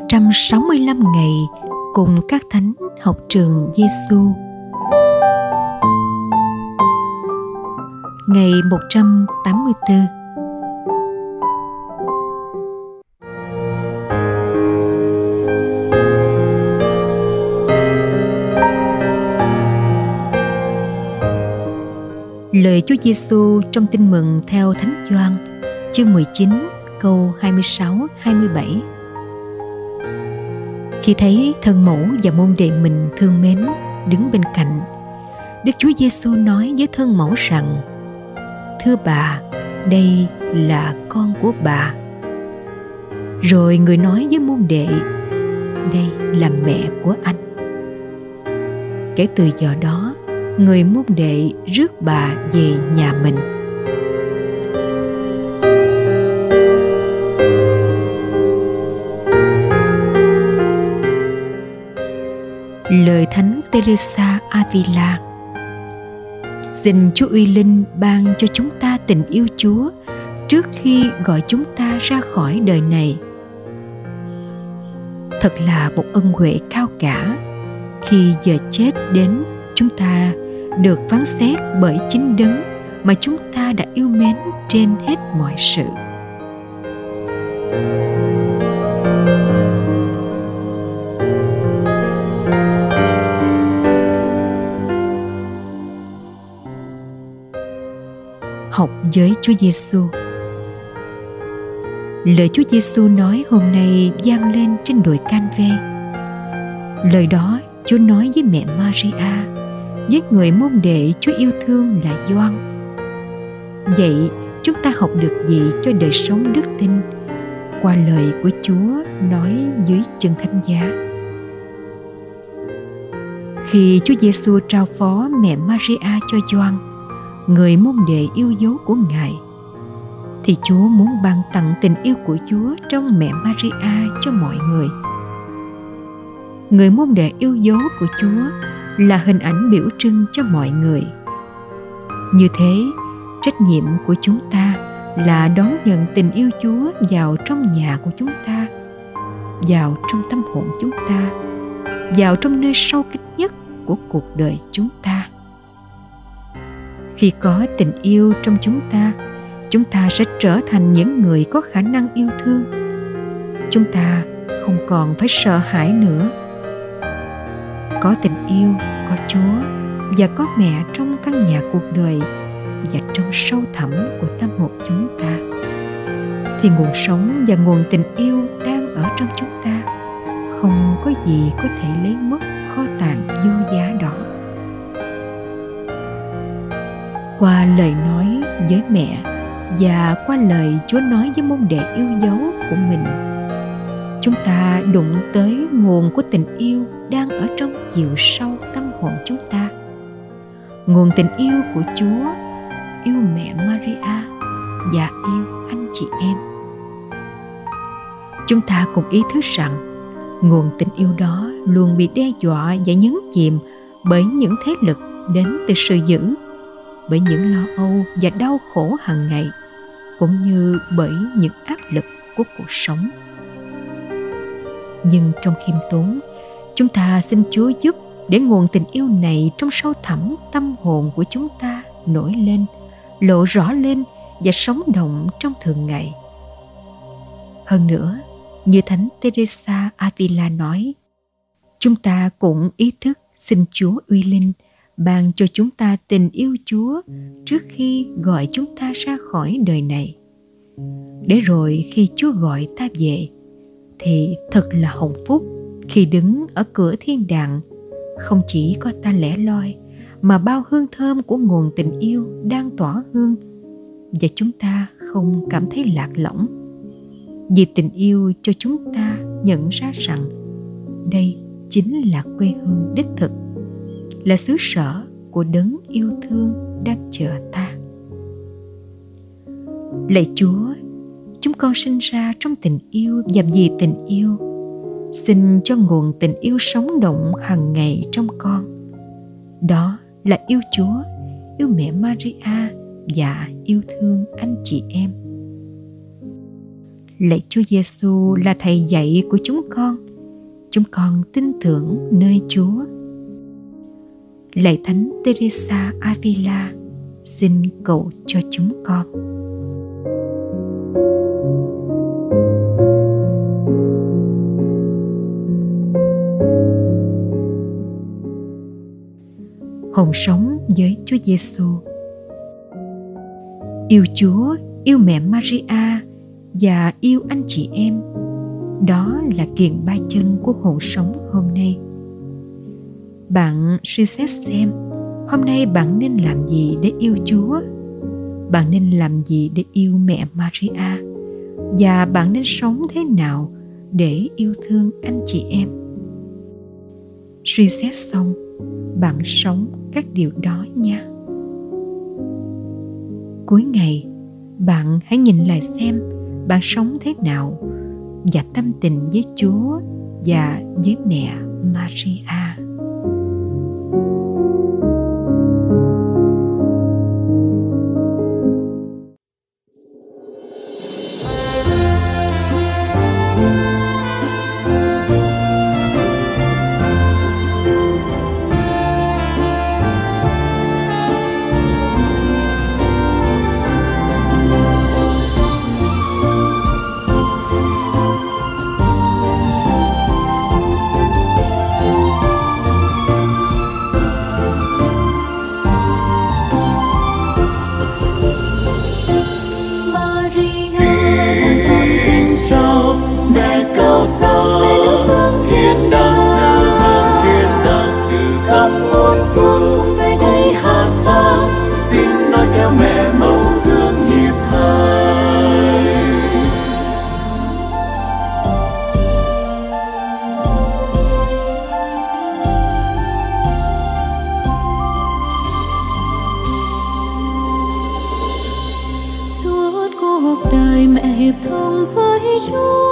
365 ngày cùng các thánh học trường Giêsu. Ngày 184 Lời Chúa Giêsu trong Tin mừng theo Thánh Gioan, chương 19, câu 26 27. Khi thấy thân mẫu và môn đệ mình thương mến đứng bên cạnh, Đức Chúa Giêsu nói với thân mẫu rằng: "Thưa bà, đây là con của bà." Rồi người nói với môn đệ: "Đây là mẹ của anh." Kể từ giờ đó, người môn đệ rước bà về nhà mình Teresa Avila. Xin Chúa uy linh ban cho chúng ta tình yêu Chúa trước khi gọi chúng ta ra khỏi đời này. Thật là một ân huệ cao cả. Khi giờ chết đến, chúng ta được phán xét bởi chính đấng mà chúng ta đã yêu mến trên hết mọi sự. Học với Chúa Giêsu. Lời Chúa Giêsu nói hôm nay vang lên trên đồi Canvê. Lời đó Chúa nói với mẹ Maria với người môn đệ Chúa yêu thương là Gioan. Vậy chúng ta học được gì cho đời sống đức tin qua lời của Chúa nói dưới chân thánh giá? Khi Chúa Giêsu trao phó mẹ Maria cho Gioan, người môn đệ yêu dấu của Ngài, thì Chúa muốn ban tặng tình yêu của Chúa trong mẹ Maria cho mọi người. Người môn đệ yêu dấu của Chúa là hình ảnh biểu trưng cho mọi người. Như thế trách nhiệm của chúng ta là đón nhận tình yêu chúa vào trong nhà của chúng ta vào trong tâm hồn chúng ta vào trong nơi sâu kín nhất của cuộc đời chúng ta khi có tình yêu trong chúng ta chúng ta sẽ trở thành những người có khả năng yêu thương. Chúng ta không còn phải sợ hãi nữa. Có tình yêu, có chúa và có mẹ trong căn nhà cuộc đời và trong sâu thẳm của tâm hồn chúng ta, thì nguồn sống và nguồn tình yêu đang ở trong chúng ta. Không có gì có thể lấy mất kho tàng vô giá đó qua lời nói với mẹ và qua lời chúa nói với môn đệ yêu dấu của mình. Chúng ta đụng tới nguồn của tình yêu đang ở trong chiều sâu tâm hồn chúng ta. Nguồn tình yêu của chúa, yêu mẹ maria và yêu anh chị em. Chúng ta cùng ý thức rằng nguồn tình yêu đó luôn bị đe dọa và nhấn chìm bởi những thế lực đến từ sự dữ bởi những lo âu và đau khổ hàng ngày, cũng như bởi những áp lực của cuộc sống. Nhưng trong khiêm tốn, chúng ta xin chúa giúp để nguồn tình yêu này trong sâu thẳm tâm hồn của chúng ta nổi lên, lộ rõ lên và sống động trong thường ngày. Hơn nữa, như thánh teresa avila nói, chúng ta cũng ý thức xin chúa uy linh ban cho chúng ta tình yêu chúa trước khi gọi chúng ta ra khỏi đời này. Để rồi khi chúa gọi ta về, thì thật là hồng phúc khi đứng ở cửa thiên đàng. Không chỉ có ta lẻ loi, mà bao hương thơm của nguồn tình yêu đang tỏa hương, và chúng ta không cảm thấy lạc lõng. Vì tình yêu cho chúng ta nhận ra rằng đây chính là quê hương đích thực là xứ sở của đấng yêu thương đang chờ ta lạy chúa, chúng con sinh ra trong tình yêu và vì tình yêu, xin cho nguồn tình yêu sống động hàng ngày trong con đó là yêu chúa, yêu mẹ maria và yêu thương anh chị em lạy Chúa Giêsu là thầy dạy của chúng con. Chúng con tin tưởng nơi Chúa. Lạy Thánh Teresa Avila, xin cầu cho chúng con. hồn sống với Chúa Giêsu. Yêu Chúa, yêu mẹ Maria và yêu anh chị em. Đó là kiền ba chân của hồn sống hôm nay. Bạn suy xét xem, hôm nay bạn nên làm gì để yêu Chúa? Bạn nên làm gì để yêu mẹ Maria? Và bạn nên sống thế nào để yêu thương anh chị em? Suy xét xong, bạn sống các điều đó nha cuối ngày bạn hãy nhìn lại xem bạn sống thế nào và tâm tình với chúa và với mẹ maria 树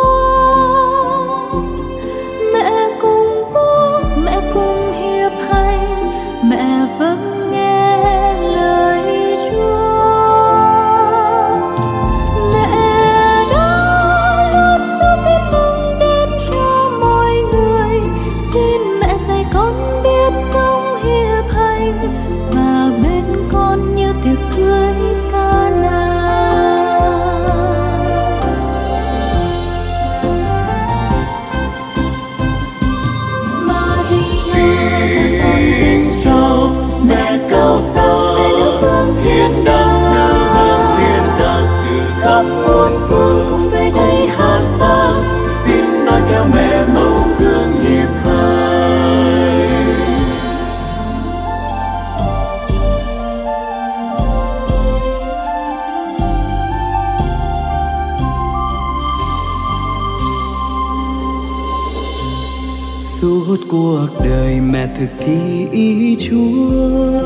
suốt cuộc đời mẹ thực thi ý chúa.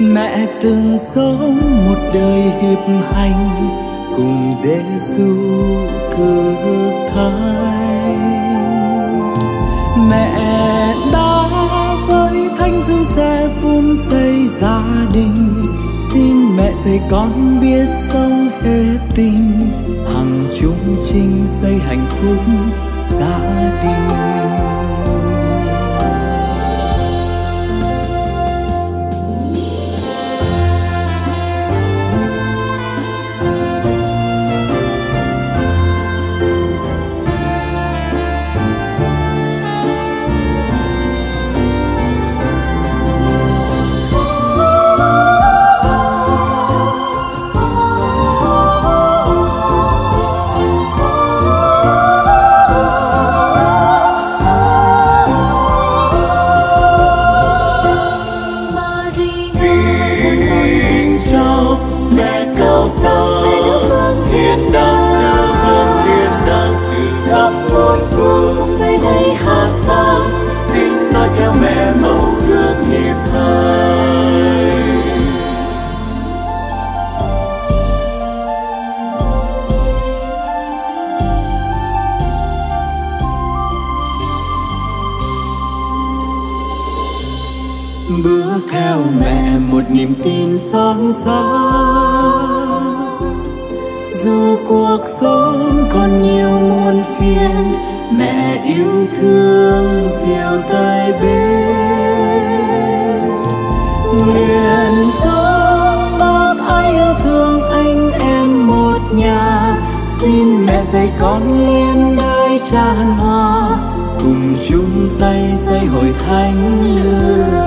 Mẹ từng sống một đời hiệp hành cùng Giêsu cứu thái. Mẹ đã với thánh du xe phun xây gia đình. Xin mẹ dạy con biết sống hết tình. Hằng chung trinh xây hạnh phúc gia đình. Theo mẹ một niềm tin son sáng dù cuộc sống còn nhiều muôn phiền, mẹ yêu thương dìu tay bên. Nguyện sống bác ai yêu thương anh em một nhà. Xin mẹ dạy con liên đới tràn hoa cùng chung tay xây hội thánh lửa